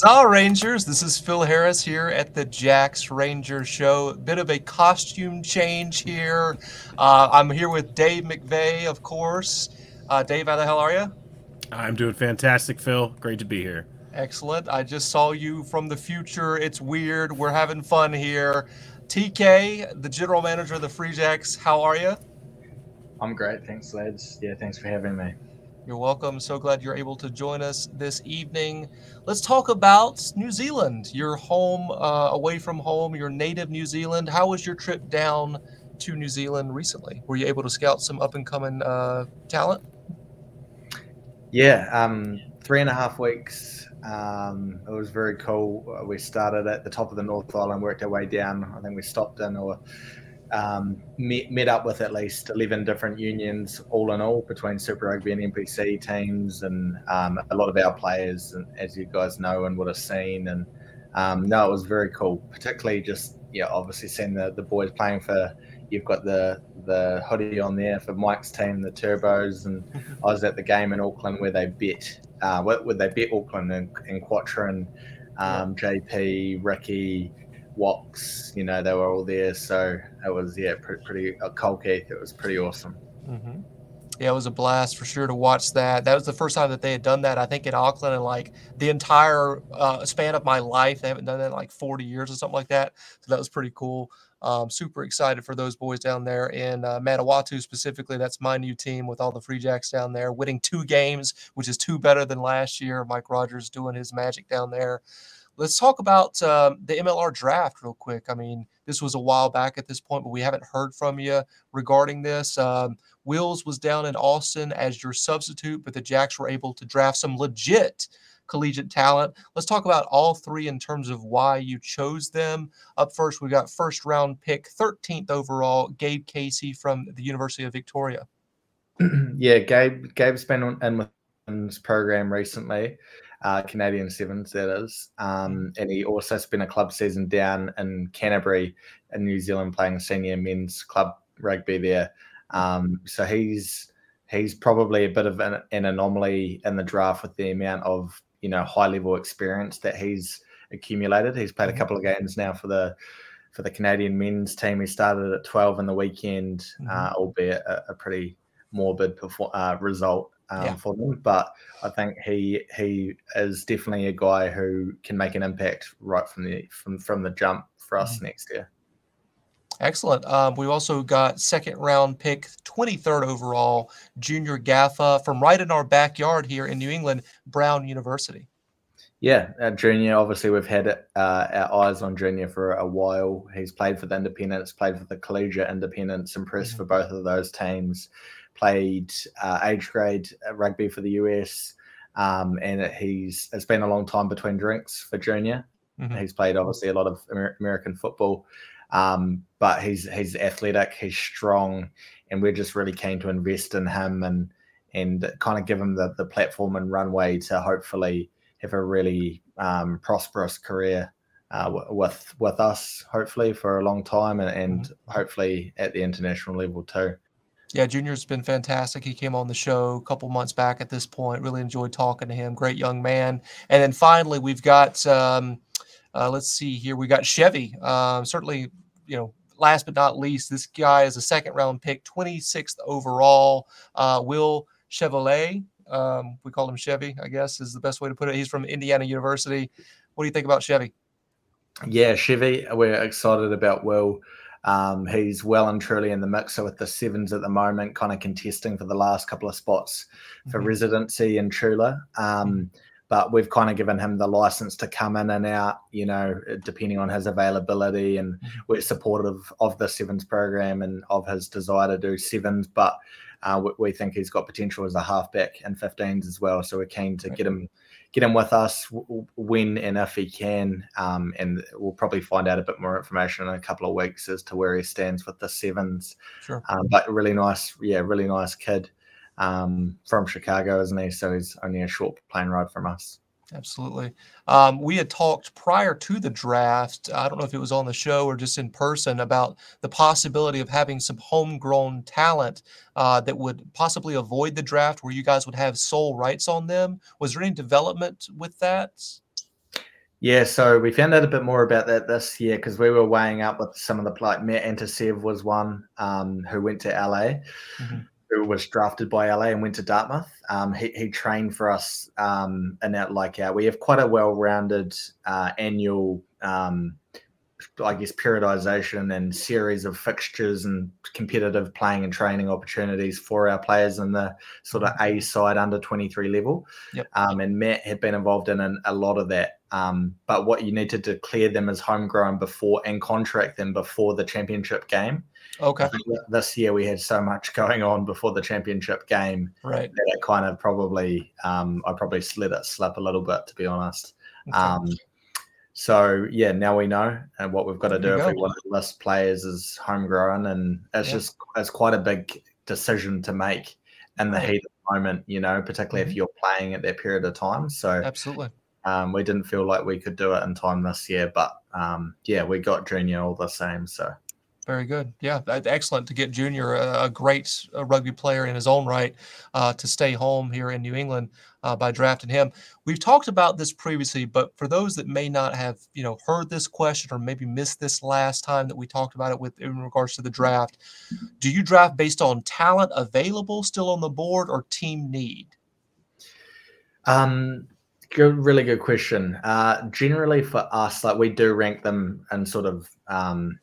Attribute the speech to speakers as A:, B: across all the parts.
A: Huzzah, Rangers. This is Phil Harris here at the Jacks Ranger Show. Bit of a costume change here. Uh, I'm here with Dave McVeigh, of course. Uh, Dave, how the hell are you?
B: I'm doing fantastic, Phil. Great to be here.
A: Excellent. I just saw you from the future. It's weird. We're having fun here. TK, the general manager of the Free Jacks, how are you?
C: I'm great. Thanks, lads. Yeah, thanks for having me.
A: You're welcome. So glad you're able to join us this evening. Let's talk about New Zealand, your home, uh, away from home, your native New Zealand. How was your trip down to New Zealand recently? Were you able to scout some up and coming uh, talent?
C: Yeah, um, three and a half weeks. Um, it was very cool. We started at the top of the North Island, worked our way down. I think we stopped in or um, met, met up with at least 11 different unions, all in all, between Super Rugby and NPC teams, and um, a lot of our players, and as you guys know and would have seen. And um, no, it was very cool, particularly just, yeah, obviously seeing the, the boys playing for. You've got the the hoodie on there for Mike's team, the Turbos, and I was at the game in Auckland where they bet, uh, where, where they bet Auckland and, and Quattrin, um, JP, Ricky, Woks, you know, they were all there. So it was, yeah, pretty, pretty uh, Cole Keith. It was pretty awesome.
A: Mm-hmm. Yeah, it was a blast for sure to watch that. That was the first time that they had done that, I think, in Auckland and like the entire uh, span of my life. They haven't done that in like 40 years or something like that. So that was pretty cool. Um, super excited for those boys down there in uh, Manawatu specifically. That's my new team with all the Free Jacks down there, winning two games, which is two better than last year. Mike Rogers doing his magic down there. Let's talk about uh, the MLR draft real quick. I mean, this was a while back at this point, but we haven't heard from you regarding this. Um, Wills was down in Austin as your substitute, but the Jacks were able to draft some legit collegiate talent. Let's talk about all three in terms of why you chose them. Up first, we got first round pick, 13th overall, Gabe Casey from the University of Victoria.
C: yeah, Gabe Gabe's been on in with program recently uh, Canadian Sevens, that is. Um, and he also spent a club season down in Canterbury in New Zealand playing senior men's club rugby there. Um, so he's he's probably a bit of an, an, anomaly in the draft with the amount of you know high level experience that he's accumulated. He's played a mm-hmm. couple of games now for the for the Canadian men's team. He started at 12 in the weekend, mm-hmm. uh, albeit a, a, pretty morbid perform- uh, result um, yeah. for them. But I think he he is definitely a guy who can make an impact right from the from from the jump for us mm-hmm. next year.
A: Excellent. Um, we also got second round pick, 23rd overall, Junior Gaffa from right in our backyard here in New England, Brown University.
C: Yeah, uh, Junior. Obviously, we've had uh, our eyes on Junior for a while. He's played for the Independents, played for the Collegiate Independents, impressed mm-hmm. for both of those teams played uh, age grade rugby for the US, um, and he's it's been a long time between drinks for Junior. Mm-hmm. He's played obviously a lot of Amer- American football, um, but he's he's athletic, he's strong, and we're just really keen to invest in him and and kind of give him the the platform and runway to hopefully have a really um, prosperous career uh, with with us, hopefully for a long time, and, and mm-hmm. hopefully at the international level too.
A: Yeah, Junior's been fantastic. He came on the show a couple months back at this point. Really enjoyed talking to him. Great young man. And then finally, we've got, um, uh, let's see here, we got Chevy. Um, certainly, you know, last but not least, this guy is a second round pick, 26th overall. Uh, Will Chevalier. Um, we call him Chevy, I guess is the best way to put it. He's from Indiana University. What do you think about Chevy?
C: Yeah, Chevy. We're excited about Will. Um, he's well and truly in the mixer with the sevens at the moment, kind of contesting for the last couple of spots for mm-hmm. residency in Chula. Um, but we've kind of given him the license to come in and out, you know, depending on his availability. And mm-hmm. we're supportive of the sevens program and of his desire to do sevens. But uh, we, we, think he's got potential as a halfback in 15s as well. So we're keen to get him get him with us when and if he can. Um, and we'll probably find out a bit more information in a couple of weeks as to where he stands with the sevens. Sure. Um, but really nice, yeah, really nice kid um, from Chicago, isn't he? So he's only a short plane ride from us.
A: Absolutely. Um, we had talked prior to the draft. I don't know if it was on the show or just in person about the possibility of having some homegrown talent uh, that would possibly avoid the draft, where you guys would have sole rights on them. Was there any development with that?
C: Yeah, so we found out a bit more about that this year because we were weighing up with some of the like Matt Antosev was one um, who went to LA, mm-hmm. Who was drafted by LA and went to Dartmouth. Um, he, he trained for us um, in that like our, we have quite a well-rounded uh, annual um, I guess, periodization and series of fixtures and competitive playing and training opportunities for our players in the sort of A side under 23 level.
A: Yep.
C: Um, and Matt had been involved in an, a lot of that. Um, but what you need to declare them as homegrown before and contract them before the championship game.
A: Okay.
C: This year we had so much going on before the championship game
A: right.
C: that it kind of probably, um, I probably slid it slip a little bit, to be honest. Okay. Um, so yeah, now we know and what we've got to do if go. we want to list players as homegrown, and it's yeah. just it's quite a big decision to make in the heat of the moment, you know, particularly mm-hmm. if you're playing at that period of time. So
A: absolutely,
C: um, we didn't feel like we could do it in time this year, but um, yeah, we got junior all the same. So
A: very good. Yeah, excellent to get Junior, a, great rugby player in his own right, uh, to stay home here in New England uh, by drafting him. We've talked about this previously, but for those that may not have, you know, heard this question or maybe missed this last time that we talked about it with in regards to the draft, do you draft based on talent available still on the board or team need?
C: Um, good, really good question. Uh, generally, for us, like we do rank them and sort of. Um,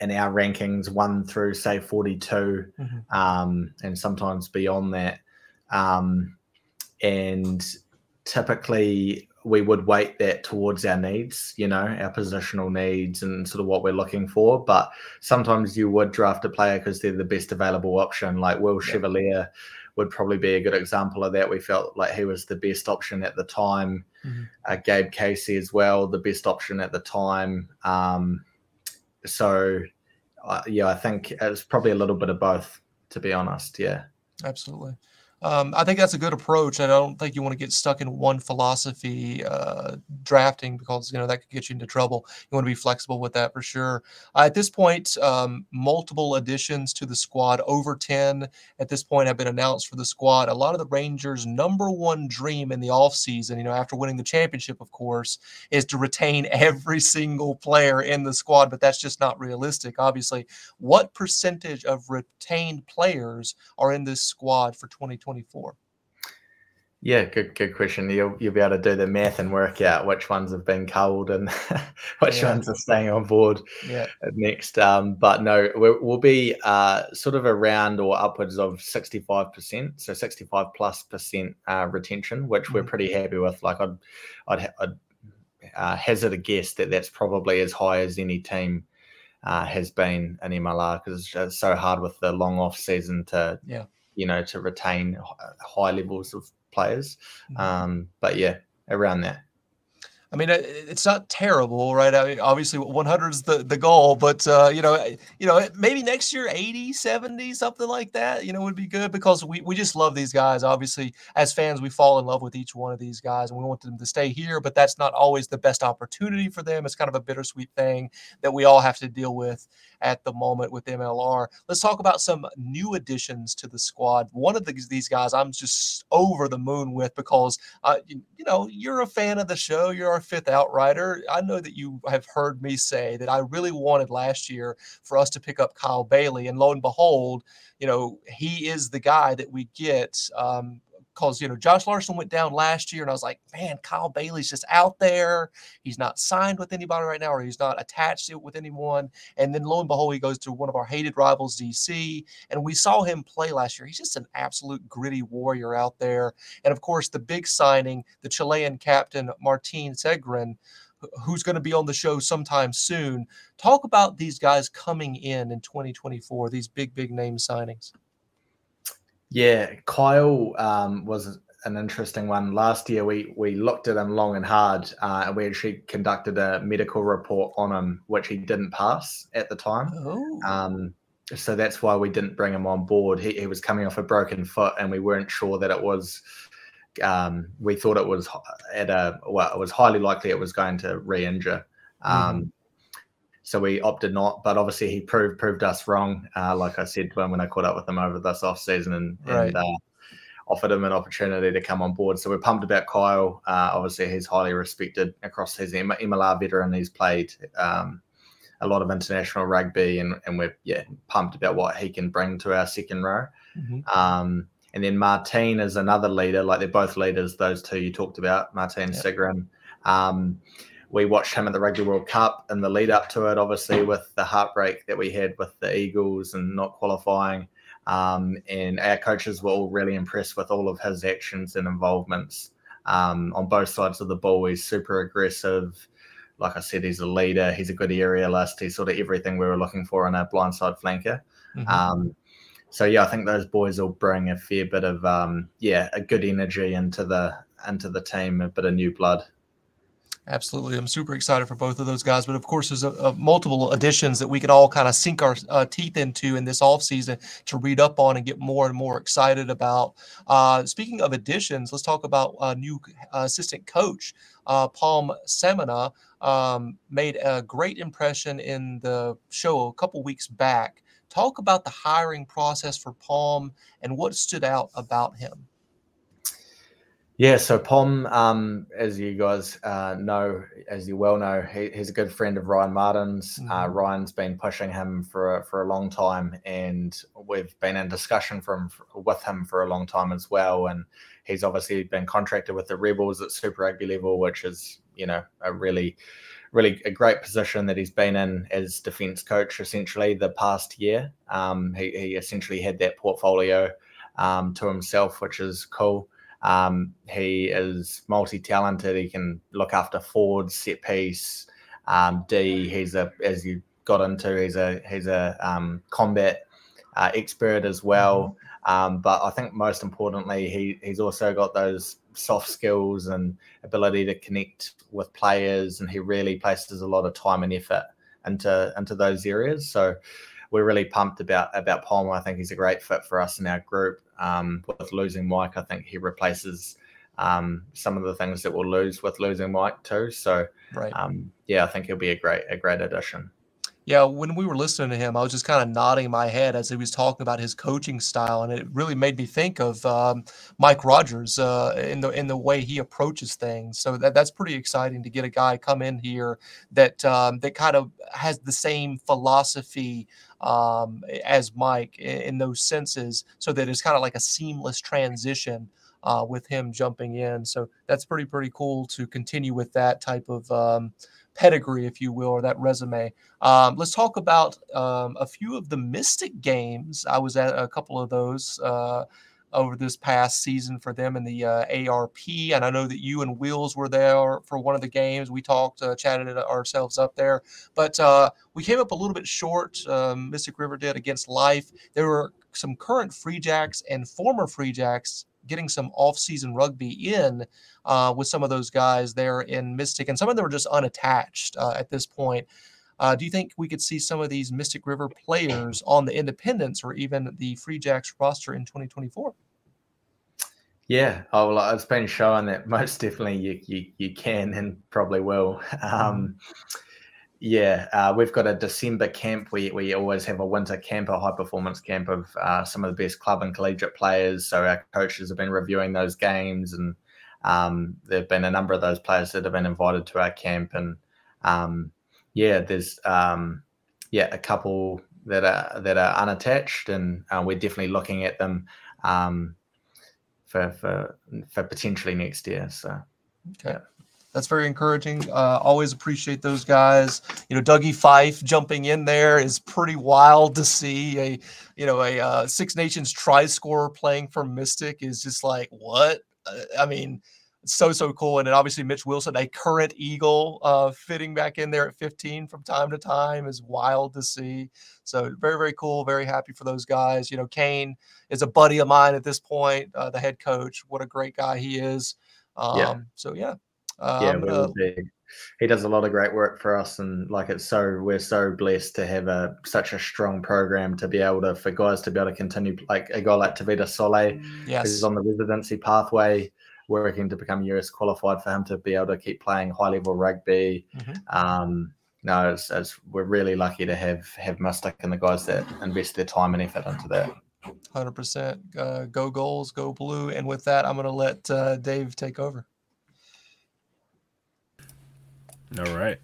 C: in our rankings, one through say 42, mm-hmm. um, and sometimes beyond that. Um, and typically, we would weight that towards our needs, you know, our positional needs and sort of what we're looking for. But sometimes you would draft a player because they're the best available option, like Will yeah. Chevalier would probably be a good example of that. We felt like he was the best option at the time. Mm-hmm. Uh, Gabe Casey as well, the best option at the time. Um, so uh, yeah, I think it's probably a little bit of both, to be honest. Yeah,
A: absolutely. Um, I think that's a good approach. I don't think you want to get stuck in one philosophy uh, drafting because you know that could get you into trouble. You want to be flexible with that for sure. Uh, at this point, um, multiple additions to the squad, over ten at this point, have been announced for the squad. A lot of the Rangers' number one dream in the offseason, you know, after winning the championship, of course, is to retain every single player in the squad, but that's just not realistic. Obviously, what percentage of retained players are in this squad for 2020? 2024?
C: Yeah, good good question. You'll you'll be able to do the math and work out which ones have been culled and which yeah. ones are staying on board
A: yeah.
C: next. Um, but no, we'll, we'll be uh, sort of around or upwards of sixty five percent, so sixty five plus percent uh, retention, which mm-hmm. we're pretty happy with. Like I'd I'd, I'd uh, hazard a guess that that's probably as high as any team uh, has been in MLR because it's so hard with the long off season to
A: yeah
C: you know, to retain high levels of players. Mm-hmm. Um, but yeah, around that.
A: I mean, it's not terrible, right? I mean, obviously 100 is the, the goal, but uh, you know, you know, maybe next year 80, 70, something like that, you know, would be good because we, we just love these guys. Obviously, as fans, we fall in love with each one of these guys and we want them to stay here, but that's not always the best opportunity for them. It's kind of a bittersweet thing that we all have to deal with at the moment with MLR. Let's talk about some new additions to the squad. One of the, these guys I'm just over the moon with because, uh, you, you know, you're a fan of the show. You're our fifth outrider. I know that you have heard me say that I really wanted last year for us to pick up Kyle Bailey. And lo and behold, you know, he is the guy that we get um, because you know Josh Larson went down last year, and I was like, man, Kyle Bailey's just out there. He's not signed with anybody right now, or he's not attached with anyone. And then lo and behold, he goes to one of our hated rivals, DC, and we saw him play last year. He's just an absolute gritty warrior out there. And of course, the big signing, the Chilean captain Martin Sigren who's going to be on the show sometime soon. Talk about these guys coming in in 2024, these big, big name signings.
C: Yeah, Kyle um, was an interesting one. Last year, we we looked at him long and hard, uh, and we actually conducted a medical report on him, which he didn't pass at the time.
A: Oh.
C: Um, so that's why we didn't bring him on board. He, he was coming off a broken foot, and we weren't sure that it was. Um, we thought it was at a well, it was highly likely it was going to re-injure. mm so we opted not. But obviously, he proved proved us wrong. Uh, like I said when, when I caught up with him over this off season, and,
A: right.
C: and uh, offered him an opportunity to come on board. So we're pumped about Kyle. Uh, obviously, he's highly respected across his MLR veteran. He's played um, a lot of international rugby, and, and we're yeah pumped about what he can bring to our second row. Mm-hmm. Um, and then Martine is another leader. Like they're both leaders. Those two you talked about, Martine yep. Sigren. Um, we watched him at the Rugby World Cup and the lead up to it, obviously with the heartbreak that we had with the Eagles and not qualifying. Um, and our coaches were all really impressed with all of his actions and involvements um, on both sides of the ball. He's super aggressive. Like I said, he's a leader. He's a good aerialist. He's sort of everything we were looking for in a blindside flanker. Mm-hmm. Um, so yeah, I think those boys will bring a fair bit of um, yeah, a good energy into the into the team, a bit of new blood.
A: Absolutely. I'm super excited for both of those guys. But of course, there's a, a multiple additions that we can all kind of sink our uh, teeth into in this offseason to read up on and get more and more excited about. Uh, speaking of additions, let's talk about a new uh, assistant coach. Uh, Pom Simona um, made a great impression in the show a couple weeks back. Talk about the hiring process for Pom and what stood out about him.
C: Yeah, so Pom, um, as you guys uh, know, as you well know, he, he's a good friend of Ryan Martin's. Uh, mm-hmm. Uh, Ryan's been pushing him for a, for a long time, and we've been in discussion from with him for a long time as well. And he's obviously been contracted with the Rebels at Super Rugby level, which is you know a really, really a great position that he's been in as defence coach essentially the past year. Um, he, he essentially had that portfolio um, to himself, which is cool. Um, he is multi-talented. He can look after forwards, set piece, um, D. He's a as you got into. He's a he's a um, combat uh, expert as well. Mm-hmm. Um, but I think most importantly, he he's also got those soft skills and ability to connect with players, and he really places a lot of time and effort into into those areas. So we're really pumped about about Palmer. I think he's a great fit for us in our group. Um, with losing Mike, I think he replaces um, some of the things that we'll lose with losing Mike too. So, right. um, yeah, I think he'll be a great a great addition.
A: Yeah, when we were listening to him, I was just kind of nodding my head as he was talking about his coaching style, and it really made me think of um, Mike Rogers uh, in the in the way he approaches things. So that, that's pretty exciting to get a guy come in here that um, that kind of has the same philosophy um, as Mike in, those senses, so that it's kind of like a seamless transition. Uh, with him jumping in, so that's pretty pretty cool to continue with that type of um, pedigree, if you will, or that resume. Um, let's talk about um, a few of the Mystic games. I was at a couple of those uh, over this past season for them in the uh, ARP, and I know that you and Wheels were there for one of the games. We talked, uh, chatted ourselves up there, but uh, we came up a little bit short. Um, Mystic River did against Life. There were some current Free Jacks and former Free Jacks getting some off-season rugby in uh, with some of those guys there in Mystic, and some of them are just unattached uh, at this point. Uh, do you think we could see some of these Mystic River players on the Independents or even the Free Jacks roster in 2024?
C: Yeah, oh, well, it's been shown that most definitely you you, you can and probably will. Um, mm. Yeah, uh, we've got a December camp. We we always have a winter camp, a high performance camp of uh, some of the best club and collegiate players. So our coaches have been reviewing those games, and um, there've been a number of those players that have been invited to our camp. And um, yeah, there's um, yeah a couple that are that are unattached, and uh, we're definitely looking at them um, for for for potentially next year. So
A: okay. Yeah that's very encouraging. Uh, always appreciate those guys. You know, Dougie Fife jumping in there is pretty wild to see. A you know a uh, Six Nations try scorer playing for Mystic is just like what? Uh, I mean, so so cool. And then obviously Mitch Wilson, a current Eagle, uh, fitting back in there at 15 from time to time is wild to see. So very very cool. Very happy for those guys. You know, Kane is a buddy of mine at this point. Uh, the head coach, what a great guy he is. Um, yeah. So yeah,
C: um, yeah, really big. He does a lot of great work for us, and like it's so we're so blessed to have a such a strong program to be able to for guys to be able to continue like a guy like Tavita Sole, yes. who's on the residency pathway, working to become US qualified for him to be able to keep playing high level rugby. Mm-hmm. Um, no, it's, it's, we're really lucky to have have Mystic and the guys that invest their time and effort into that.
A: Hundred uh, percent. Go goals, go blue. And with that, I'm going to let uh, Dave take over.
B: All right,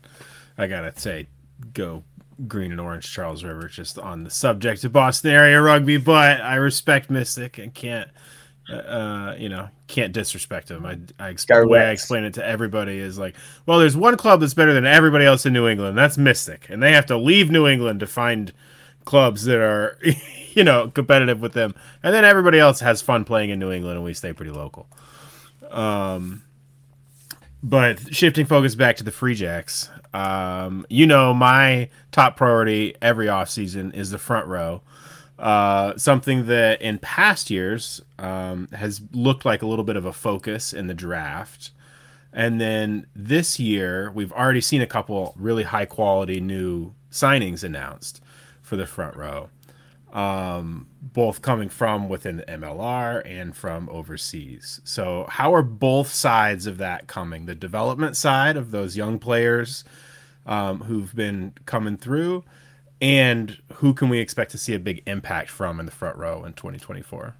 B: I gotta say, go green and orange Charles River just on the subject of Boston area rugby, but I respect Mystic and can't uh, uh you know can't disrespect him. I I explain the way I explain it to everybody is like, well, there's one club that's better than everybody else in New England. That's Mystic, and they have to leave New England to find clubs that are you know competitive with them, and then everybody else has fun playing in New England, and we stay pretty local. Um, but shifting focus back to the Free Jacks, um, you know, my top priority every offseason is the front row. Uh, something that in past years um, has looked like a little bit of a focus in the draft. And then this year, we've already seen a couple really high quality new signings announced for the front row um, both coming from within the MLR and from overseas. So, how are both sides of that coming? The development side of those young players um, who've been coming through, and who can we expect to see a big impact from in the front row in 2024?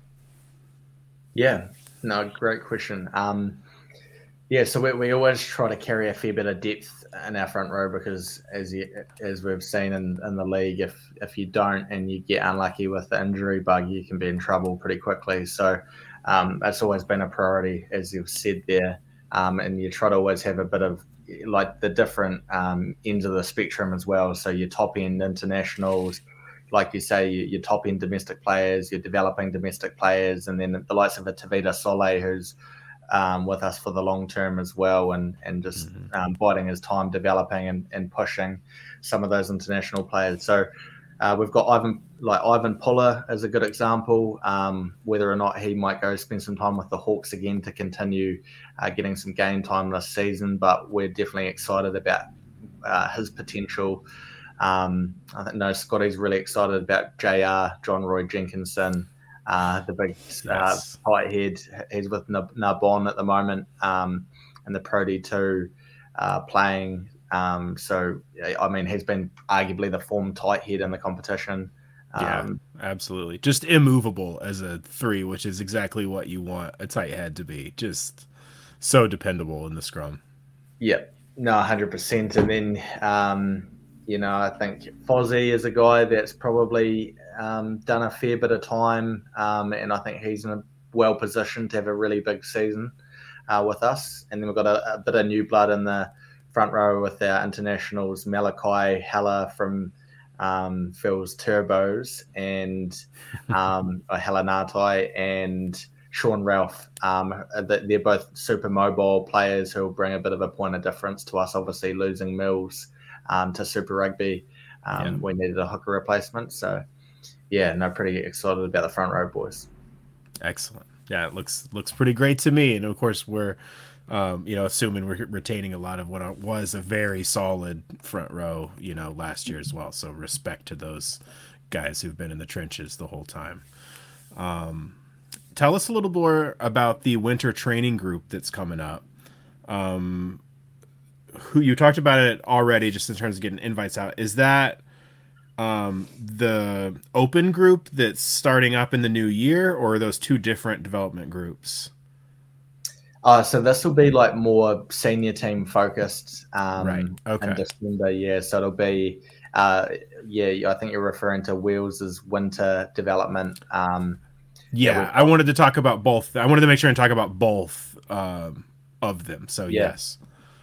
C: Yeah, no, great question. Um, yeah, so we, we always try to carry a fair bit of depth in our front row because, as you, as we've seen in, in the league, if if you don't and you get unlucky with the injury bug, you can be in trouble pretty quickly. So um, that's always been a priority, as you've said there. Um, and you try to always have a bit of like the different um, ends of the spectrum as well. So your top end internationals, like you say, your top end domestic players, your developing domestic players, and then the likes of a Tavita Sole, who's um, with us for the long term as well, and and just mm-hmm. um, biding his time, developing and, and pushing some of those international players. So uh, we've got Ivan like Ivan Puller as a good example. Um, whether or not he might go spend some time with the Hawks again to continue uh, getting some game time this season, but we're definitely excited about uh, his potential. Um, I think no Scotty's really excited about Jr. John Roy Jenkinson uh, the big uh, tight head. He's with Narbonne at the moment um, in the Pro D2 uh, playing. Um, so, I mean, he's been arguably the form tight head in the competition.
B: Um, yeah, absolutely. Just immovable as a three, which is exactly what you want a tight head to be. Just so dependable in the scrum.
C: Yep. No, 100%. And then, um, you know, I think Fozzie is a guy that's probably um, done a fair bit of time, um, and I think he's in a well positioned to have a really big season uh, with us. And then we've got a, a, bit of new blood in the front row with our internationals, Malachi Heller from um, Phil's Turbos and um, Natai and Sean Ralph. Um, they're both super mobile players who will bring a bit of a point of difference to us. Obviously, losing Mills um, to Super Rugby, um, yeah. we needed a hooker replacement. So yeah, no, pretty excited about the front row boys.
B: Excellent. Yeah, it looks looks pretty great to me. And of course, we're um, you know assuming we're retaining a lot of what was a very solid front row, you know, last year as well. So respect to those guys who've been in the trenches the whole time. Um, tell us a little more about the winter training group that's coming up. Um, who you talked about it already, just in terms of getting invites out. Is that um, the open group that's starting up in the new year, or are those two different development groups?
C: Uh, so this will be like more senior team focused. Um,
B: right. Okay.
C: In December, yeah. So it'll be, uh, yeah. I think you're referring to Wheels' winter development. Um,
B: yeah, I wanted to talk about both. I wanted to make sure and talk about both um, of them. So
C: yeah.
B: yes.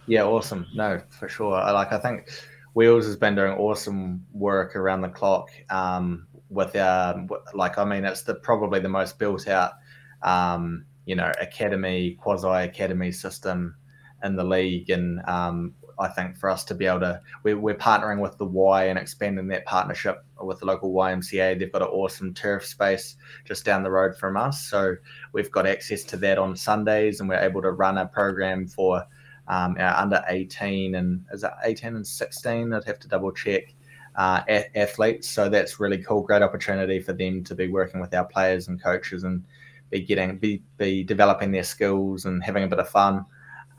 C: Yeah, awesome. No, for sure. I like. I think Wheels has been doing awesome work around the clock. Um, with um, like, I mean, it's the probably the most built out, um, you know, academy quasi academy system in the league, and um, I think for us to be able to, we're, we're partnering with the Y and expanding that partnership with the local YMCA. They've got an awesome turf space just down the road from us, so we've got access to that on Sundays, and we're able to run a program for um, under 18 and is it 18 and 16? I'd have to double check. Uh, athletes, so that's really cool. Great opportunity for them to be working with our players and coaches and be getting be be developing their skills and having a bit of fun.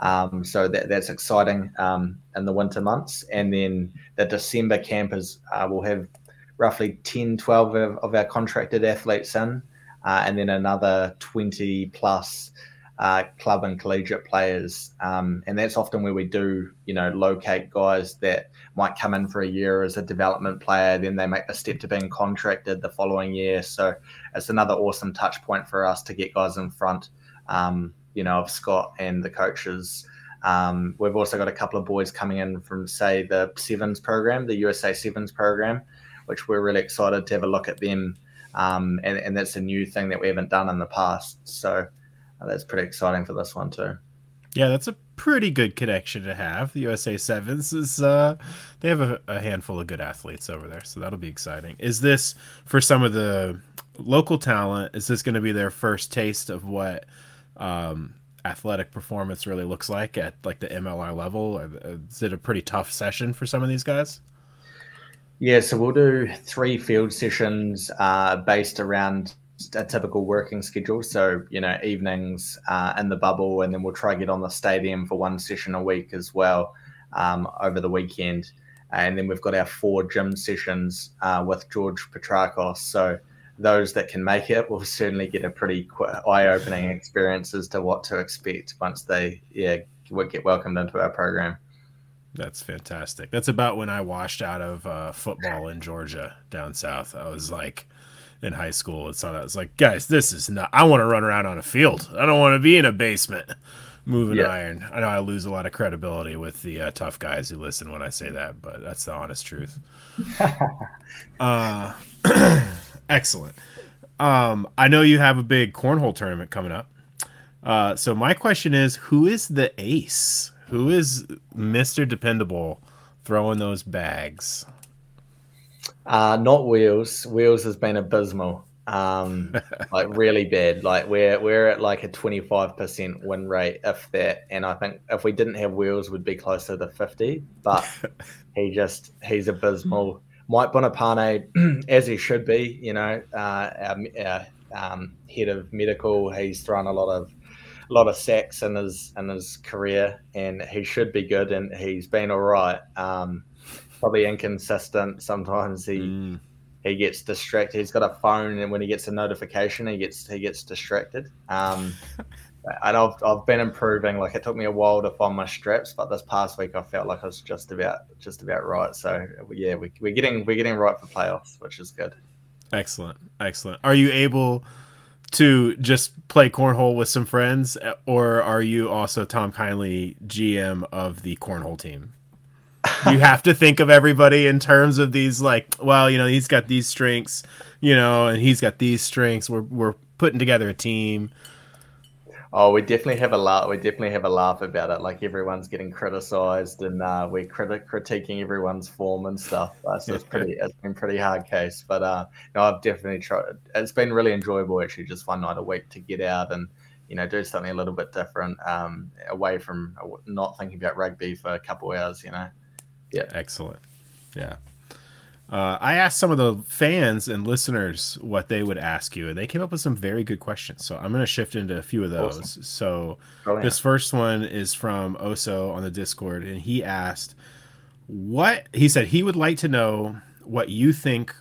C: Um, so that, that's exciting um, in the winter months. And then the December campers uh, will have roughly 10, 12 of, of our contracted athletes in, uh, and then another 20 plus uh, club and collegiate players. Um, and that's often where we do, you know, locate guys that might come in for a year as a development player, then they make the step to being contracted the following year. So it's another awesome touch point for us to get guys in front, um, you know, of Scott and the coaches. Um, we've also got a couple of boys coming in from, say, the Sevens program, the USA Sevens program, which we're really excited to have a look at them. Um, and, and that's a new thing that we haven't done in the past. So that's pretty exciting for this one too.
B: Yeah, that's a pretty good connection to have. The USA Sevens is uh, they have a, a, handful of good athletes over there, so that'll be exciting. Is this for some of the local talent? Is this going to be their first taste of what um, athletic performance really looks like at like the MLR level? Is it a pretty tough session for some of these guys?
C: Yeah, so we'll do three field sessions uh, based around a typical working schedule. So, you know, evenings uh, in the bubble, and then we'll try get on the stadium for one session a week as well um, over the weekend. And then we've got our four gym sessions uh, with George Petrakos. So, those that can make it will certainly get a pretty eye-opening experience as to what to expect once they yeah get welcomed into our program.
B: That's fantastic. That's about when I washed out of uh, football in Georgia down south. I was like, in high school and saw that. It's like, guys, this is not. I want to run around on a field. I don't want to be in a basement moving yeah. iron. I know I lose a lot of credibility with the uh, tough guys who listen when I say that, but that's the honest truth. uh, excellent. Um, I know you have a big cornhole tournament coming up. Uh, so my question is, who is the ace? Who is Mister Dependable throwing those bags?
C: Uh, not Wheels. Wheels has been abysmal. Um, like really bad. Like we're we're at like a twenty five percent win rate, if that. And I think if we didn't have Wheels, we'd be closer to fifty. But he just he's abysmal. Mike Bonapane, as he should be, you know, uh, our, our um, head of medical, he's thrown a lot of a lot of sacks in his in his career, and he should be good, and he's been all right. Um, probably inconsistent. Sometimes he mm. he gets distracted. He's got a phone, and when he gets a notification, he gets he gets distracted. Um, and I've I've been improving. Like it took me a while to find my straps, but this past week I felt like I was just about just about right. So yeah, we, we're getting we're getting right for playoffs, which is good.
B: Excellent, excellent. Are you able? to just play cornhole with some friends, or are you also Tom Kindley, GM of the cornhole team? You have to think of everybody in terms of these like well you know he's got these strengths you know and he's got these strengths. We're, we're putting together a team.
C: Oh we definitely have a laugh we definitely have a laugh about it. Like everyone's getting criticized and uh, we're criti- critiquing everyone's form and stuff. Uh, so it's pretty it's been pretty hard case but uh no i've definitely tried it's been really enjoyable actually just one night a week to get out and you know do something a little bit different um away from not thinking about rugby for a couple hours you know
B: yeah. Excellent. Yeah. Uh, I asked some of the fans and listeners what they would ask you, and they came up with some very good questions. So I'm going to shift into a few of those. Awesome. So oh, this first one is from Oso on the Discord, and he asked, "What?" He said he would like to know what you think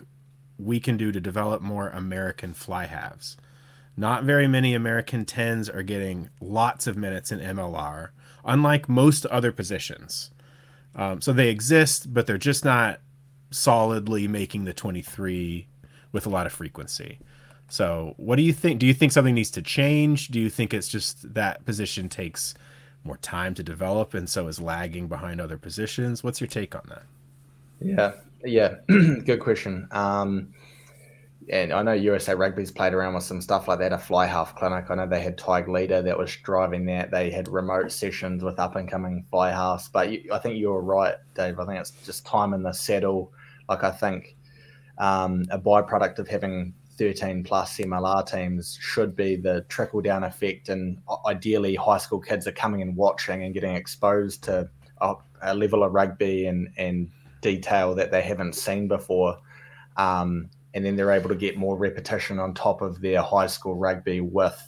B: we can do to develop more American fly halves. Not very many American tens are getting lots of minutes in MLR, unlike most other positions. Um, so they exist, but they're just not solidly making the 23 with a lot of frequency. So, what do you think? Do you think something needs to change? Do you think it's just that position takes more time to develop and so is lagging behind other positions? What's your take on that?
C: Yeah, yeah, good question. Um, and I know USA Rugby's played around with some stuff like that, a fly half clinic. I know they had Tig Leader that was driving that. They had remote sessions with up and coming fly halves. But you, I think you're right, Dave. I think it's just time in the saddle. Like I think um, a byproduct of having 13 plus MLR teams should be the trickle down effect. And ideally, high school kids are coming and watching and getting exposed to a, a level of rugby and, and detail that they haven't seen before. Um, and then they're able to get more repetition on top of their high school rugby with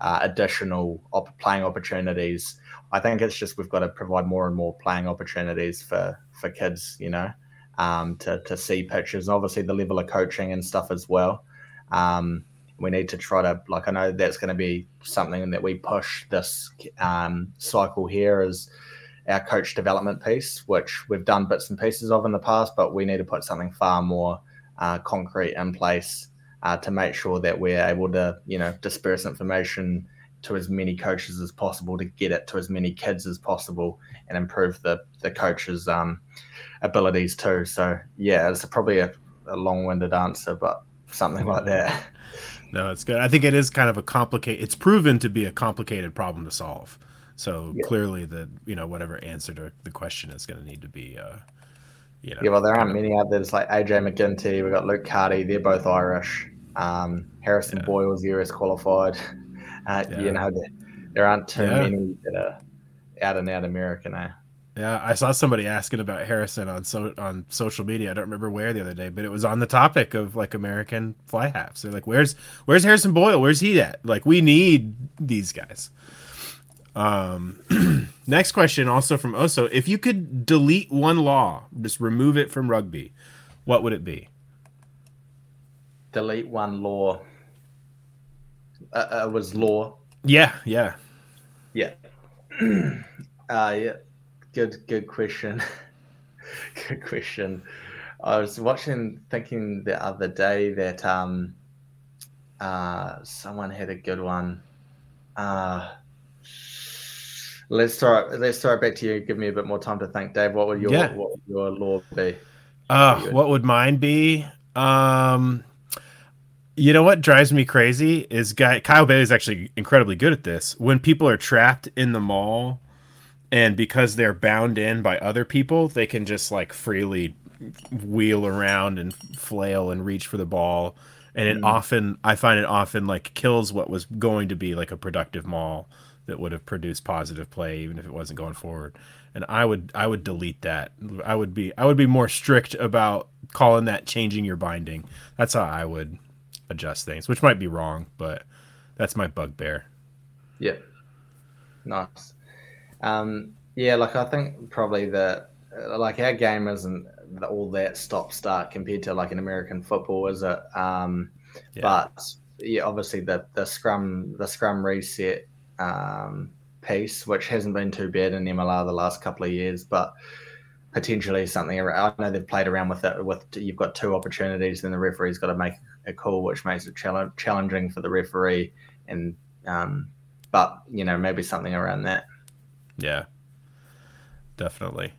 C: uh, additional op- playing opportunities. I think it's just we've got to provide more and more playing opportunities for for kids, you know. um, to to see pictures, and obviously the level of coaching and stuff as well. Um, we need to try to like I know that's going to be something that we push this um, cycle here is our coach development piece, which we've done bits and pieces of in the past, but we need to put something far more uh, concrete in place uh, to make sure that we're able to you know disperse information to as many coaches as possible to get it to as many kids as possible and improve the the coaches um, abilities too. So yeah it's probably a, a long-winded answer but something like that.
B: No it's good. I think it is kind of a complicated it's proven to be a complicated problem to solve. So yeah. clearly the you know whatever answer to the question is going to need to be uh
C: you know, yeah, well, there aren't many out there. It's like AJ McGinty. We've got Luke Carty. They're both Irish. Um, Harrison yeah. Boyle's US qualified. Uh, yeah. You know, there, there aren't too yeah. many that are out and out American. Eh?
B: Yeah, I saw somebody asking about Harrison on so on social media. I don't remember where the other day, but it was on the topic of like American fly halves. They're like, "Where's Where's Harrison Boyle? Where's he at? Like, we need these guys." Um, next question, also from Oso: If you could delete one law, just remove it from rugby, what would it be?
C: Delete one law uh, uh, was law.
B: Yeah, yeah,
C: yeah. uh, yeah. Good, good question. good question. I was watching, thinking the other day that um, uh, someone had a good one. Uh, let's throw it, let's it back to you. Give me a bit more time to think, Dave. What would your yeah. what would your law be?
B: Uh, what would mine be? Um, you know what drives me crazy is guy Kyle Bailey is actually incredibly good at this. When people are trapped in the maul and because they're bound in by other people, they can just like freely wheel around and flail and reach for the ball. And it mm. often I find it often like kills what was going to be like a productive maul that would have produced positive play even if it wasn't going forward. And I would I would delete that. I would be I would be more strict about calling that changing your binding. That's how I would adjust things, which might be wrong, but that's my bugbear.
C: Yeah. Nice. Um, yeah, like I think probably the like our game isn't all that stop start compared to like an American football, is it? Um, yeah. But yeah, obviously the the scrum the scrum reset um, piece, which hasn't been too bad in MLR the last couple of years, but potentially something around. I know they've played around with it. With you've got two opportunities, then the referee's got to make a call, which makes it challenging for the referee. And um, but you know maybe something around that.
B: Yeah, definitely.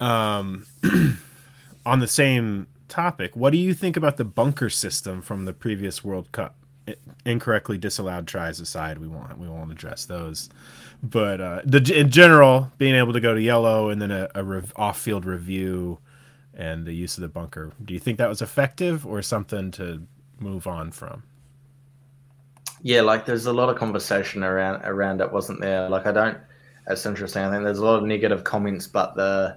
B: Um, on the same topic, what do you think about the bunker system from the previous World Cup? Incorrectly disallowed tries aside, we won't we won't address those. But uh, the in general, being able to go to yellow and then a, a rev, off-field review and the use of the bunker. Do you think that was effective or something to move on from?
C: Yeah, like there's a lot of conversation around around it, wasn't there? Like I don't. It's interesting. I think there's a lot of negative comments, but the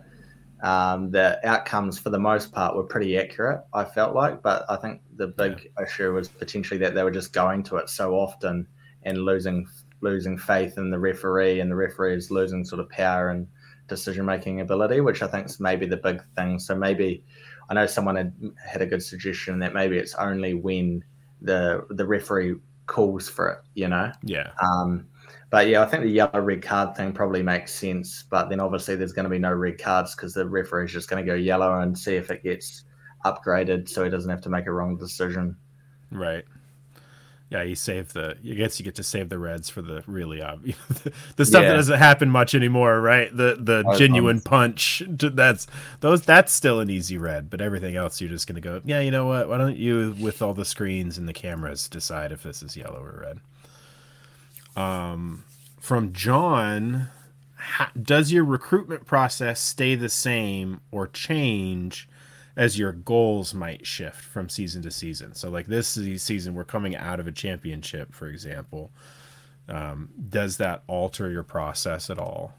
C: um, the outcomes for the most part were pretty accurate. I felt like, but I think the big yeah. issue was potentially that they were just going to it so often and losing losing faith in the referee, and the referee is losing sort of power and decision making ability, which I think is maybe the big thing. So maybe I know someone had had a good suggestion that maybe it's only when the the referee calls for it, you know.
B: Yeah.
C: Um, but yeah, I think the yellow red card thing probably makes sense. But then obviously there's going to be no red cards because the referee is just going to go yellow and see if it gets upgraded, so he doesn't have to make a wrong decision.
B: Right yeah, you save the. I guess you get to save the reds for the really obvious, the stuff yeah. that doesn't happen much anymore, right? The the oh, genuine punch. That's those. That's still an easy red, but everything else you're just gonna go. Yeah, you know what? Why don't you, with all the screens and the cameras, decide if this is yellow or red? Um, from John, does your recruitment process stay the same or change? as your goals might shift from season to season. So, like this season, we're coming out of a championship, for example. Um, does that alter your process at all?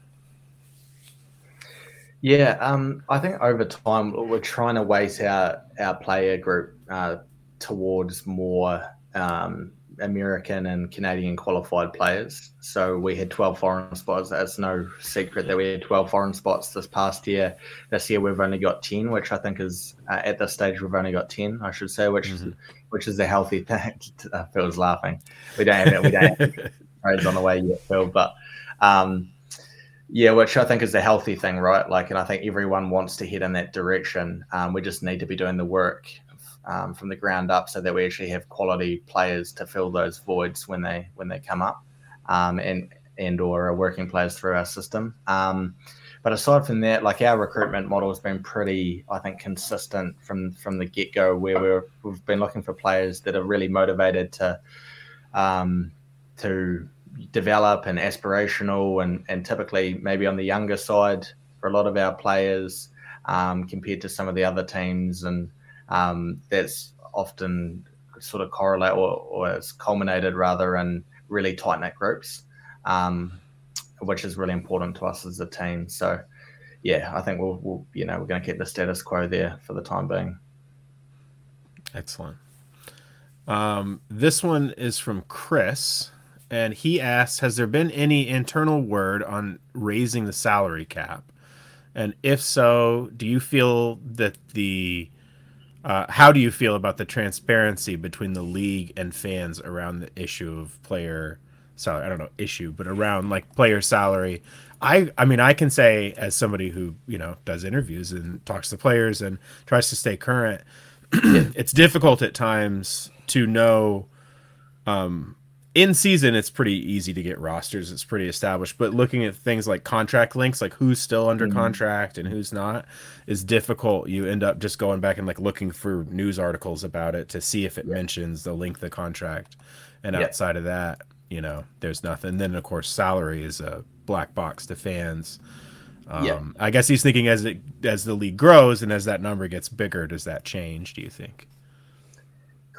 C: Yeah, um, I think over time we're trying to weight our our player group uh, towards more um, American and Canadian qualified players. So we had 12 foreign spots. It's no secret that we had 12 foreign spots this past year. This year we've only got 10, which I think is uh, at this stage we've only got 10, I should say, which mm-hmm. is which is a healthy thing. Phil's laughing. We don't have it. We don't have praise on the way yet, Phil. But um, yeah, which I think is a healthy thing, right? Like, and I think everyone wants to head in that direction. Um, we just need to be doing the work um, from the ground up so that we actually have quality players to fill those voids when they when they come up um, and and or are working players through our system. Um, but aside from that, like our recruitment model has been pretty, I think, consistent from from the get go, where we're we've been looking for players that are really motivated to um, to develop and aspirational, and and typically maybe on the younger side for a lot of our players um, compared to some of the other teams, and um, that's often sort of correlate or, or culminated rather in really tight knit groups, um, which is really important to us as a team. So, yeah, I think we'll, we'll you know, we're going to keep the status quo there for the time being.
B: Excellent. Um, this one is from Chris, and he asks Has there been any internal word on raising the salary cap? And if so, do you feel that the uh, how do you feel about the transparency between the league and fans around the issue of player salary? I don't know issue, but around like player salary. I I mean I can say as somebody who you know does interviews and talks to players and tries to stay current, it's difficult at times to know um, in season it's pretty easy to get rosters it's pretty established but looking at things like contract links like who's still under mm-hmm. contract and who's not is difficult you end up just going back and like looking for news articles about it to see if it yeah. mentions the length of contract and yeah. outside of that you know there's nothing then of course salary is a black box to fans um, yeah. i guess he's thinking as it as the league grows and as that number gets bigger does that change do you think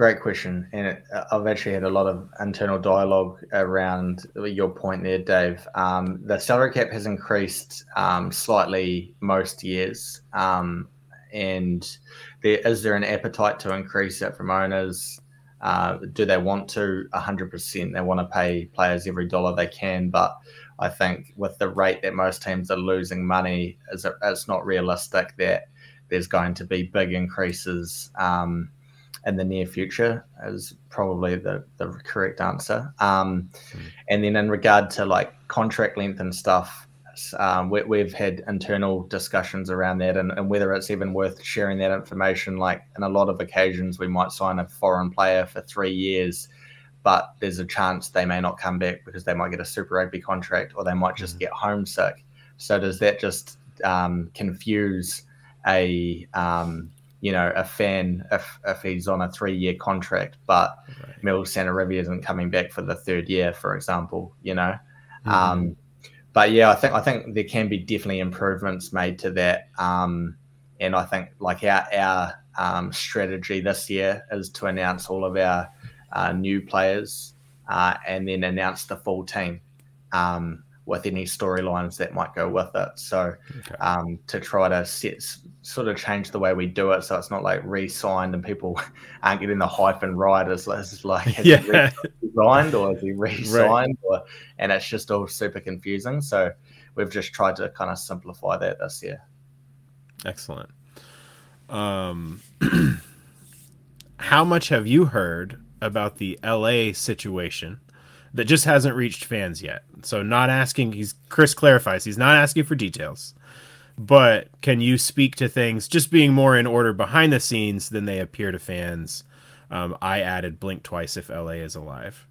C: Great question, and it, uh, I've actually had a lot of internal dialogue around your point there, Dave. Um, the salary cap has increased um, slightly most years, um, and there, is there an appetite to increase it from owners? Uh, do they want to? 100%. They want to pay players every dollar they can, but I think with the rate that most teams are losing money, it's not realistic that there's going to be big increases. Um, in the near future is probably the, the correct answer. Um, mm. And then in regard to like contract length and stuff, um, we, have had internal discussions around that and, and, whether it's even worth sharing that information. Like in a lot of occasions, we might sign a foreign player for three years, but there's a chance they may not come back because they might get a Super Rugby contract or they might just mm. get homesick. So does that just um, confuse a um, you know, a fan if, if he's on a three year contract, but right. Mil Santarivi isn't coming back for the third year, for example, you know. Mm-hmm. Um, but yeah, I think I think there can be definitely improvements made to that. Um, and I think like our our um, strategy this year is to announce all of our uh, new players uh, and then announce the full team. Um, with any storylines that might go with it. So okay. um, to try to set, sort of change the way we do it, so it's not like re-signed and people aren't getting the hyphen ride as, as like has yeah. he signed or has he re-signed, right. or, and it's just all super confusing. So we've just tried to kind of simplify that this year.
B: Excellent. Um, how much have you heard about the LA situation? that just hasn't reached fans yet. So not asking he's Chris clarifies he's not asking for details. But can you speak to things just being more in order behind the scenes than they appear to fans? Um, I added blink twice if LA is alive.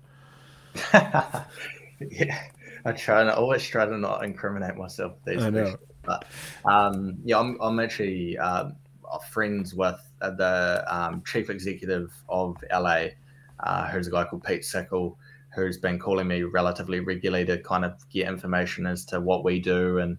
C: yeah, I try to always try to not incriminate myself. These I know. But um, yeah, I'm, I'm actually uh, friends with the um, chief executive of LA, uh, who's a guy called Pete Sickle who's been calling me relatively regularly to kind of get information as to what we do and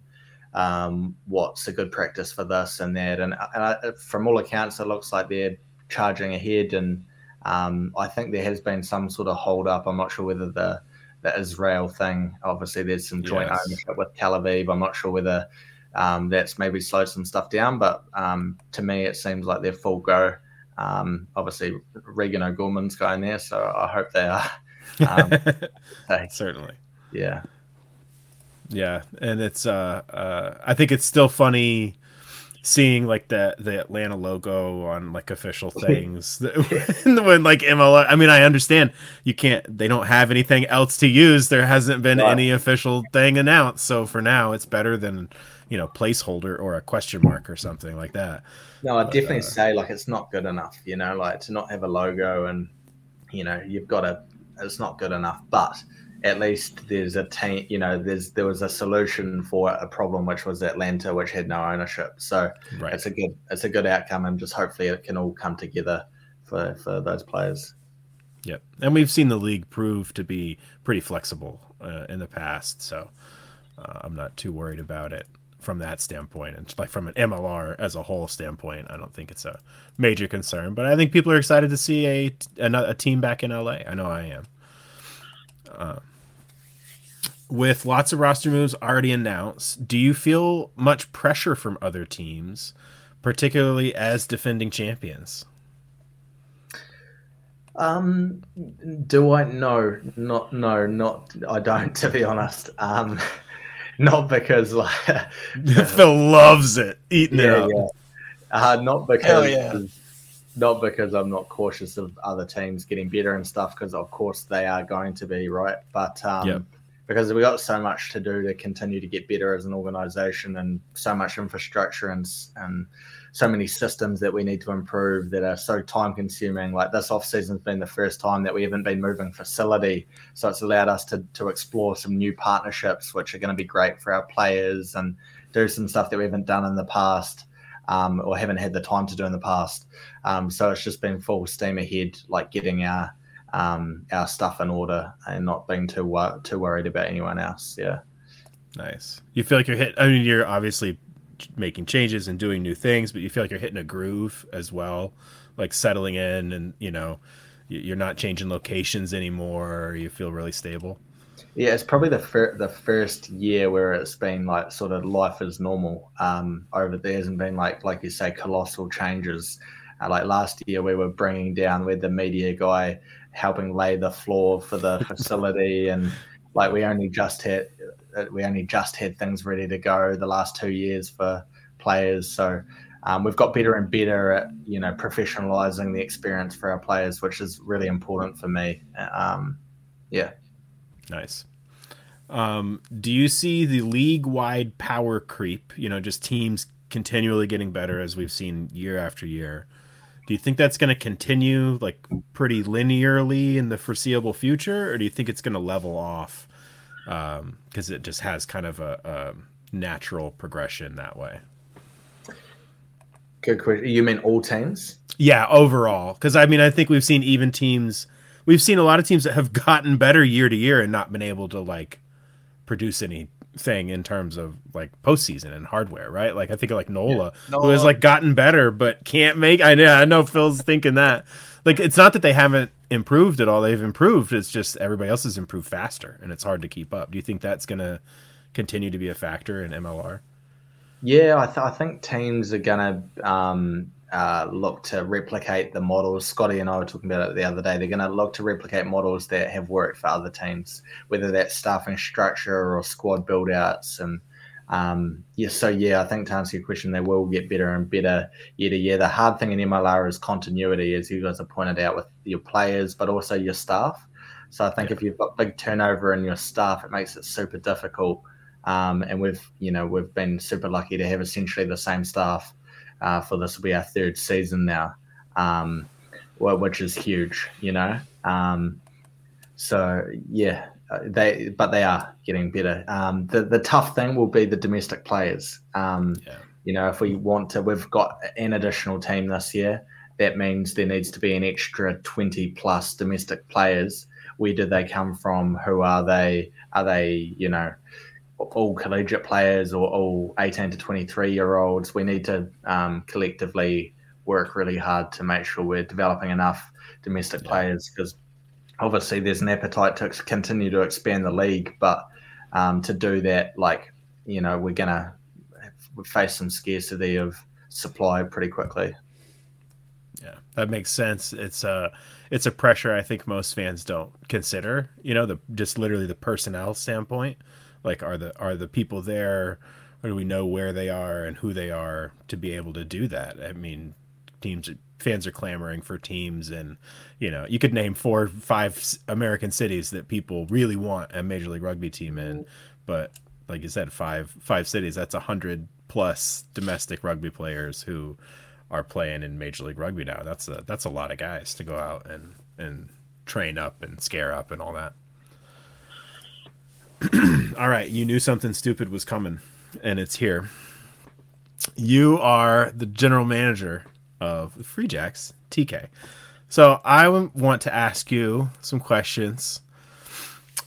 C: um, what's a good practice for this and that. And, and I, from all accounts, it looks like they're charging ahead. And um, I think there has been some sort of hold up. I'm not sure whether the the Israel thing. Obviously, there's some joint yes. ownership with Tel Aviv. I'm not sure whether um, that's maybe slowed some stuff down, but um, to me, it seems like they're full go. Um, obviously, Regan O'Gorman's going there, so I hope they are Um,
B: Certainly.
C: yeah,
B: Yeah, and it's uh uh I think it's still funny seeing like the the Atlanta logo on like official things when like MLR I mean I understand you can't they don't have anything else to use there hasn't been any official thing announced so for now it's better than you know placeholder or a question mark or something like that
C: no, I definitely
B: uh,
C: say like it's not good enough. You know, like to not have a logo and you know you've got to. It's not good enough, but at least there's a team. You know, there's there was a solution for a problem which was Atlanta, which had no ownership. So
B: right
C: it's a good it's a good outcome, and just hopefully it can all come together for for those players.
B: Yep, and we've seen the league prove to be pretty flexible uh, in the past, so uh, I'm not too worried about it from that standpoint. And like from an MLR as a whole standpoint, I don't think it's a major concern. But I think people are excited to see a a, a team back in LA. I know I am. Uh, with lots of roster moves already announced, do you feel much pressure from other teams, particularly as defending champions?
C: Um, do I? No, not no, not. I don't. To be honest, um, not because like
B: Phil loves it, eating it
C: yeah,
B: up.
C: yeah. Uh, not
A: Hell
C: because
A: yeah.
C: not because I'm not cautious of other teams getting better and stuff, because of course they are going to be right. But um,
B: Yep.
C: Because we've got so much to do to continue to get better as an organization, and so much infrastructure and and so many systems that we need to improve that are so time consuming. Like this off season's been the first time that we haven't been moving facility, so it's allowed us to to explore some new partnerships, which are going to be great for our players and do some stuff that we haven't done in the past um, or haven't had the time to do in the past. Um, so it's just been full steam ahead, like getting our um, our stuff in order and not being too wor- too worried about anyone else. Yeah.
B: Nice. You feel like you're hit. I mean, you're obviously making changes and doing new things, but you feel like you're hitting a groove as well, like settling in, and you know, you're not changing locations anymore. You feel really stable.
C: Yeah, it's probably the fir- the first year where it's been like sort of life as normal. Um, over there hasn't been like like you say colossal changes. Uh, like last year, we were bringing down with the media guy helping lay the floor for the facility, and like we only just had we only just had things ready to go the last two years for players. So um, we've got better and better at you know professionalizing the experience for our players, which is really important for me. Um, yeah.
B: Nice. Um, do you see the league wide power creep? You know, just teams continually getting better as we've seen year after year. Do you think that's going to continue like pretty linearly in the foreseeable future, or do you think it's going to level off um, because it just has kind of a, a natural progression that way?
C: Good question. You mean all teams?
B: Yeah, overall, because I mean, I think we've seen even teams. We've seen a lot of teams that have gotten better year to year and not been able to like produce anything in terms of like postseason and hardware, right? Like I think of like Nola, who has like gotten better but can't make. I know, I know Phil's thinking that. Like it's not that they haven't improved at all; they've improved. It's just everybody else has improved faster, and it's hard to keep up. Do you think that's going to continue to be a factor in MLR?
C: Yeah, I, th- I think teams are going to um, uh, look to replicate the models. Scotty and I were talking about it the other day. They're going to look to replicate models that have worked for other teams, whether that's staffing structure or squad build outs. And um, yeah, so yeah, I think to answer your question, they will get better and better year to year. The hard thing in MLR is continuity, as you guys have pointed out with your players, but also your staff. So I think if you've got big turnover in your staff, it makes it super difficult um, and we've you know we've been super lucky to have essentially the same staff uh, for this will be our third season now, um, which is huge, you know. Um, so yeah, uh, they but they are getting better. Um, the the tough thing will be the domestic players. Um,
B: Yeah.
C: You know, if we want to, we've got an additional team this year. That means there needs to be an extra twenty plus domestic players. Where do they come from? Who are they? Are they you know? All collegiate players or all 18 to 23 year olds. We need to um, collectively work really hard to make sure we're developing enough domestic
B: Yeah.
C: players because obviously there's an appetite to continue to expand the league, but um, to do that, like, you know, we're going to face some scarcity of supply pretty quickly.
B: Yeah, that makes sense. It's a it's a pressure I think most fans don't consider. You know, the just literally the personnel standpoint. Like, are the are the people there? Or do we know where they are and who they are to be able to do that? I mean, teams fans are clamoring for teams, and you know, you could name four, five American cities that people really want a Major League Rugby team in, but like you said, five five cities. That's a hundred plus domestic rugby players who are playing in Major League Rugby now. That's a that's a lot of guys to go out and and train up and scare up and all that. all right, you knew something stupid was coming, and it's here. You are the general manager of Free Jacks TK. So I want to ask you some questions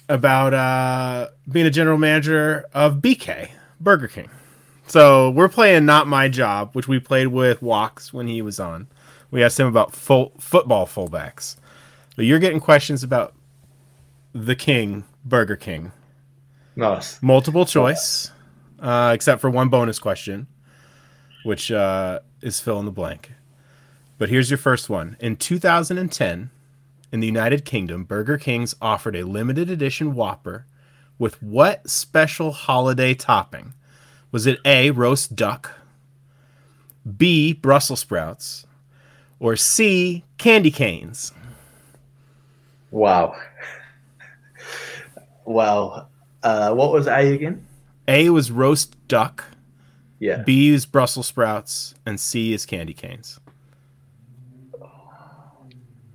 B: about uh, being a general manager of BK Burger King. So we're playing Not My Job, which we played with Walks when he was on. We asked him about full, football fullbacks. But you're getting questions about the King, Burger King.
C: Nice.
B: Multiple choice, uh, except for one bonus question, which uh, is fill in the blank. But here's your first one. In 2010, in the United Kingdom, Burger King's offered a limited edition Whopper with what special holiday topping? Was it A, roast duck, B, Brussels sprouts, or C, candy canes?
C: Wow. Well, uh, what was A again?
B: A was roast duck.
C: Yeah.
B: B is Brussels sprouts, and C is candy canes.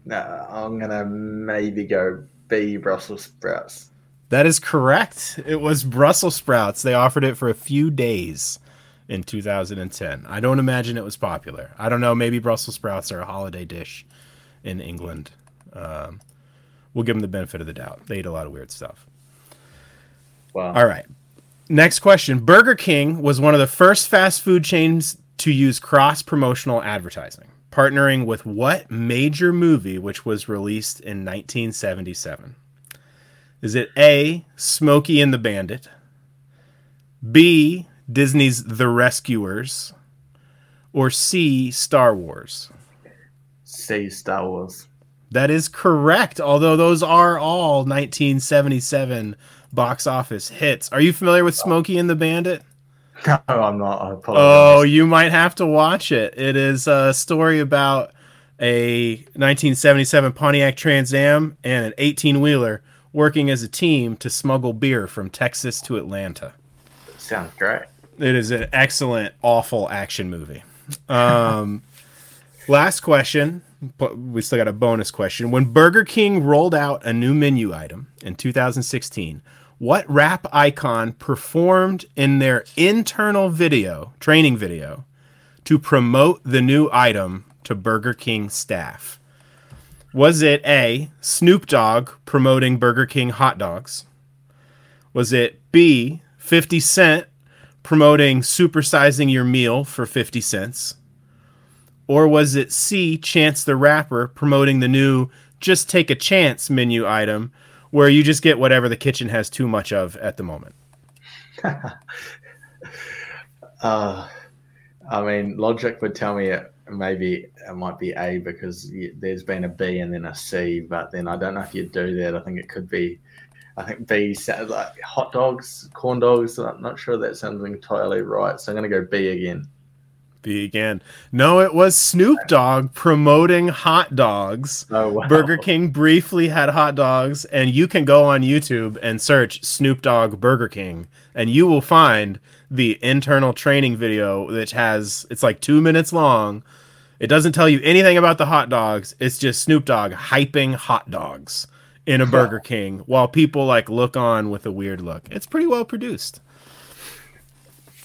C: No, I'm gonna maybe go B Brussels sprouts.
B: That is correct. It was Brussels sprouts. They offered it for a few days in 2010. I don't imagine it was popular. I don't know. Maybe Brussels sprouts are a holiday dish in England. Um, we'll give them the benefit of the doubt. They eat a lot of weird stuff.
C: Wow.
B: All right. Next question. Burger King was one of the first fast food chains to use cross promotional advertising, partnering with what major movie which was released in 1977? Is it A, Smokey and the Bandit, B, Disney's The Rescuers, or C, Star Wars?
C: Say Star Wars.
B: That is correct, although those are all 1977 box office hits. Are you familiar with Smokey and the Bandit?
C: No, I'm not. I apologize.
B: Oh, you might have to watch it. It is a story about a 1977 Pontiac Trans Am and an 18 wheeler working as a team to smuggle beer from Texas to Atlanta.
C: Sounds great.
B: It is an excellent, awful action movie. Um, last question. We still got a bonus question. When Burger King rolled out a new menu item in 2016, what rap icon performed in their internal video, training video, to promote the new item to Burger King staff? Was it A, Snoop Dogg promoting Burger King hot dogs? Was it B, 50 Cent promoting supersizing your meal for 50 cents? Or was it C, Chance the Rapper promoting the new Just Take a Chance menu item where you just get whatever the kitchen has too much of at the moment?
C: uh, I mean, logic would tell me it maybe it might be A because there's been a B and then a C, but then I don't know if you'd do that. I think it could be. I think B sounds like hot dogs, corn dogs. I'm not sure that sounds entirely right, so I'm going to go B again.
B: B again. No, it was Snoop Dogg promoting hot dogs.
C: Oh, wow.
B: Burger King briefly had hot dogs, and you can go on YouTube and search Snoop Dogg Burger King, and you will find the internal training video, which has it's like two minutes long it doesn't tell you anything about the hot dogs. It's just Snoop Dogg hyping hot dogs in a Burger King while people like look on with a weird look. It's pretty well produced.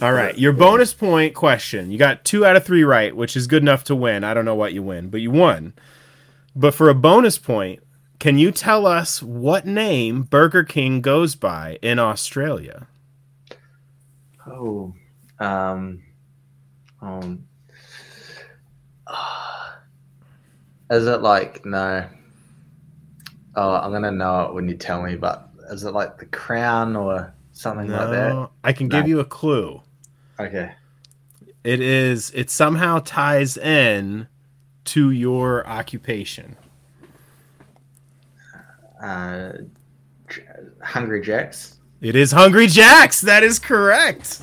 B: All right, your bonus point question. You got two out of three right, which is good enough to win. I don't know what you win, but you won. But for a bonus point, can you tell us what name Burger King goes by in Australia?
C: Oh, um, um, Is it like no? Oh, I'm gonna know it when you tell me. But is it like the crown or something no, like that?
B: I can no. give you a clue.
C: Okay.
B: It is. It somehow ties in to your occupation?
C: Uh, Hungry Jacks.
B: It is Hungry Jacks. That is correct.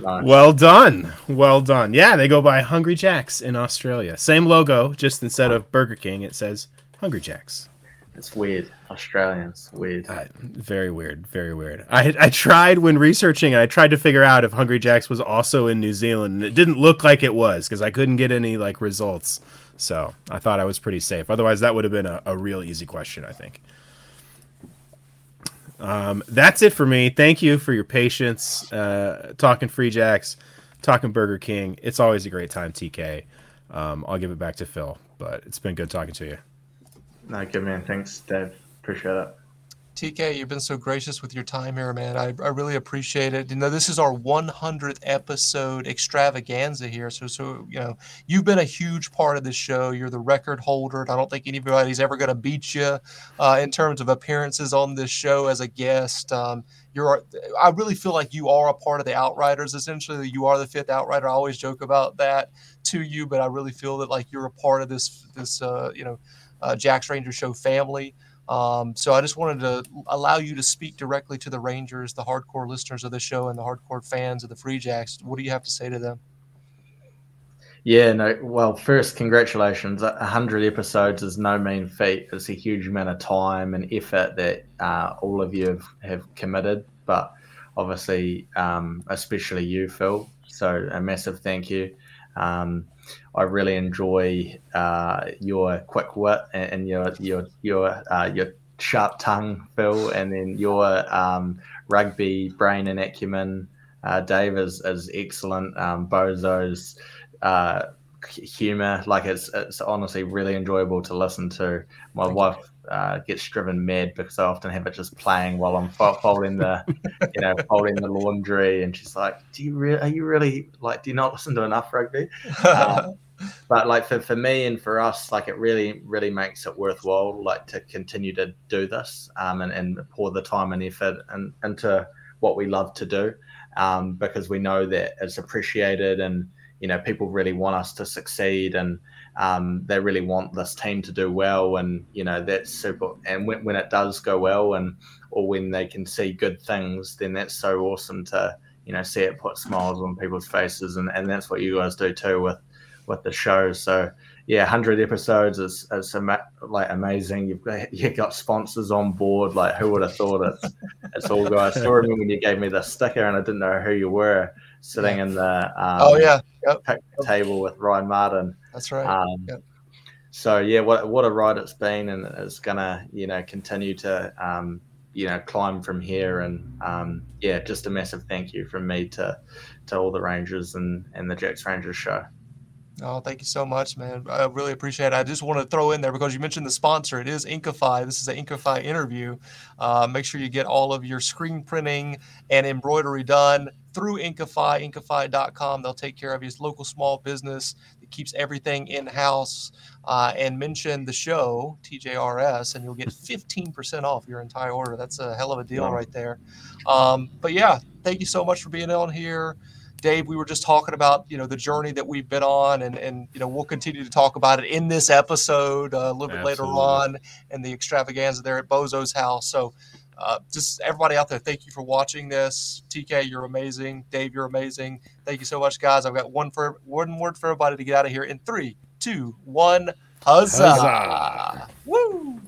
B: Nice. Well done. Well done. Yeah, they go by Hungry Jacks in Australia. Same logo, just instead of Burger King, it says Hungry Jacks.
C: It's weird. Australians, weird.
B: Uh, very weird. Very weird. I I tried when researching and I tried to figure out if Hungry Jacks was also in New Zealand, and it didn't look like it was because I couldn't get any like results. So I thought I was pretty safe. Otherwise, that would have been a, a real easy question, I think. Um, that's it for me. Thank you for your patience. Uh, talking Free Jacks, talking Burger King. It's always a great time, TK. Um, I'll give it back to Phil, but it's been good talking to you.
C: No, good man. Thanks, Dave. Appreciate it.
A: TK, you've been so gracious with your time here, man. I, I really appreciate it. You know, this is our 100th episode extravaganza here. So, so you know, you've been a huge part of this show. You're the record holder. I don't think anybody's ever going to beat you uh, in terms of appearances on this show as a guest. Um, you're, I really feel like you are a part of the Outriders. Essentially, you are the fifth Outrider. I always joke about that to you, but I really feel that like you're a part of this, this, uh, you know, uh, Jack's Ranger Show family. Um, so I just wanted to allow you to speak directly to the Rangers, the hardcore listeners of the show, and the hardcore fans of the Free Jacks. What do you have to say to them?
C: Yeah, no. Well, first, congratulations. A hundred episodes is no mean feat. It's a huge amount of time and effort that uh, all of you have, have committed. But obviously, um, especially you, Phil. So a massive thank you. Um, I really enjoy uh, your quick wit and your your your uh, your sharp tongue, Phil, and then your um, rugby brain and acumen. Uh, Dave is, is excellent. Um, Bozo's uh, humor, like it's it's honestly really enjoyable to listen to. My Thank wife uh, gets driven mad because I often have it just playing while I'm folding the, you know, folding the laundry, and she's like, "Do you really? Are you really like? Do you not listen to enough rugby?" Uh, but like for, for me and for us, like it really really makes it worthwhile, like to continue to do this um, and and pour the time and effort and into what we love to do, um, because we know that it's appreciated and you know people really want us to succeed and um, they really want this team to do well, and you know that's super. And when, when it does go well, and or when they can see good things, then that's so awesome to you know see it put smiles on people's faces, and, and that's what you guys do too with with the show. So yeah, hundred episodes is is ama- like amazing. You've got you got sponsors on board. Like who would have thought it's it's all guys. I still remember when you gave me the sticker and I didn't know who you were sitting in the um,
A: oh yeah yep.
C: table with Ryan Martin.
A: That's right. Um, yep.
C: So yeah, what what a ride it's been, and it's gonna you know continue to um, you know climb from here. And um, yeah, just a massive thank you from me to to all the Rangers and and the Jacks Rangers show.
A: Oh, thank you so much, man. I really appreciate it. I just want to throw in there because you mentioned the sponsor. It is Inkify. This is an Inkify interview. Uh, make sure you get all of your screen printing and embroidery done through Inkify, inkify.com. They'll take care of you. It's local small business that keeps everything in house. Uh, and mention the show, TJRS, and you'll get 15% off your entire order. That's a hell of a deal wow. right there. Um, but yeah, thank you so much for being on here. Dave, we were just talking about you know the journey that we've been on, and and you know we'll continue to talk about it in this episode uh, a little bit Absolutely. later on, and the extravaganza there at Bozo's house. So uh, just everybody out there, thank you for watching this. TK, you're amazing. Dave, you're amazing. Thank you so much, guys. I've got one for one word for everybody to get out of here in three, two, one. Huzzah! Huzzah. Woo!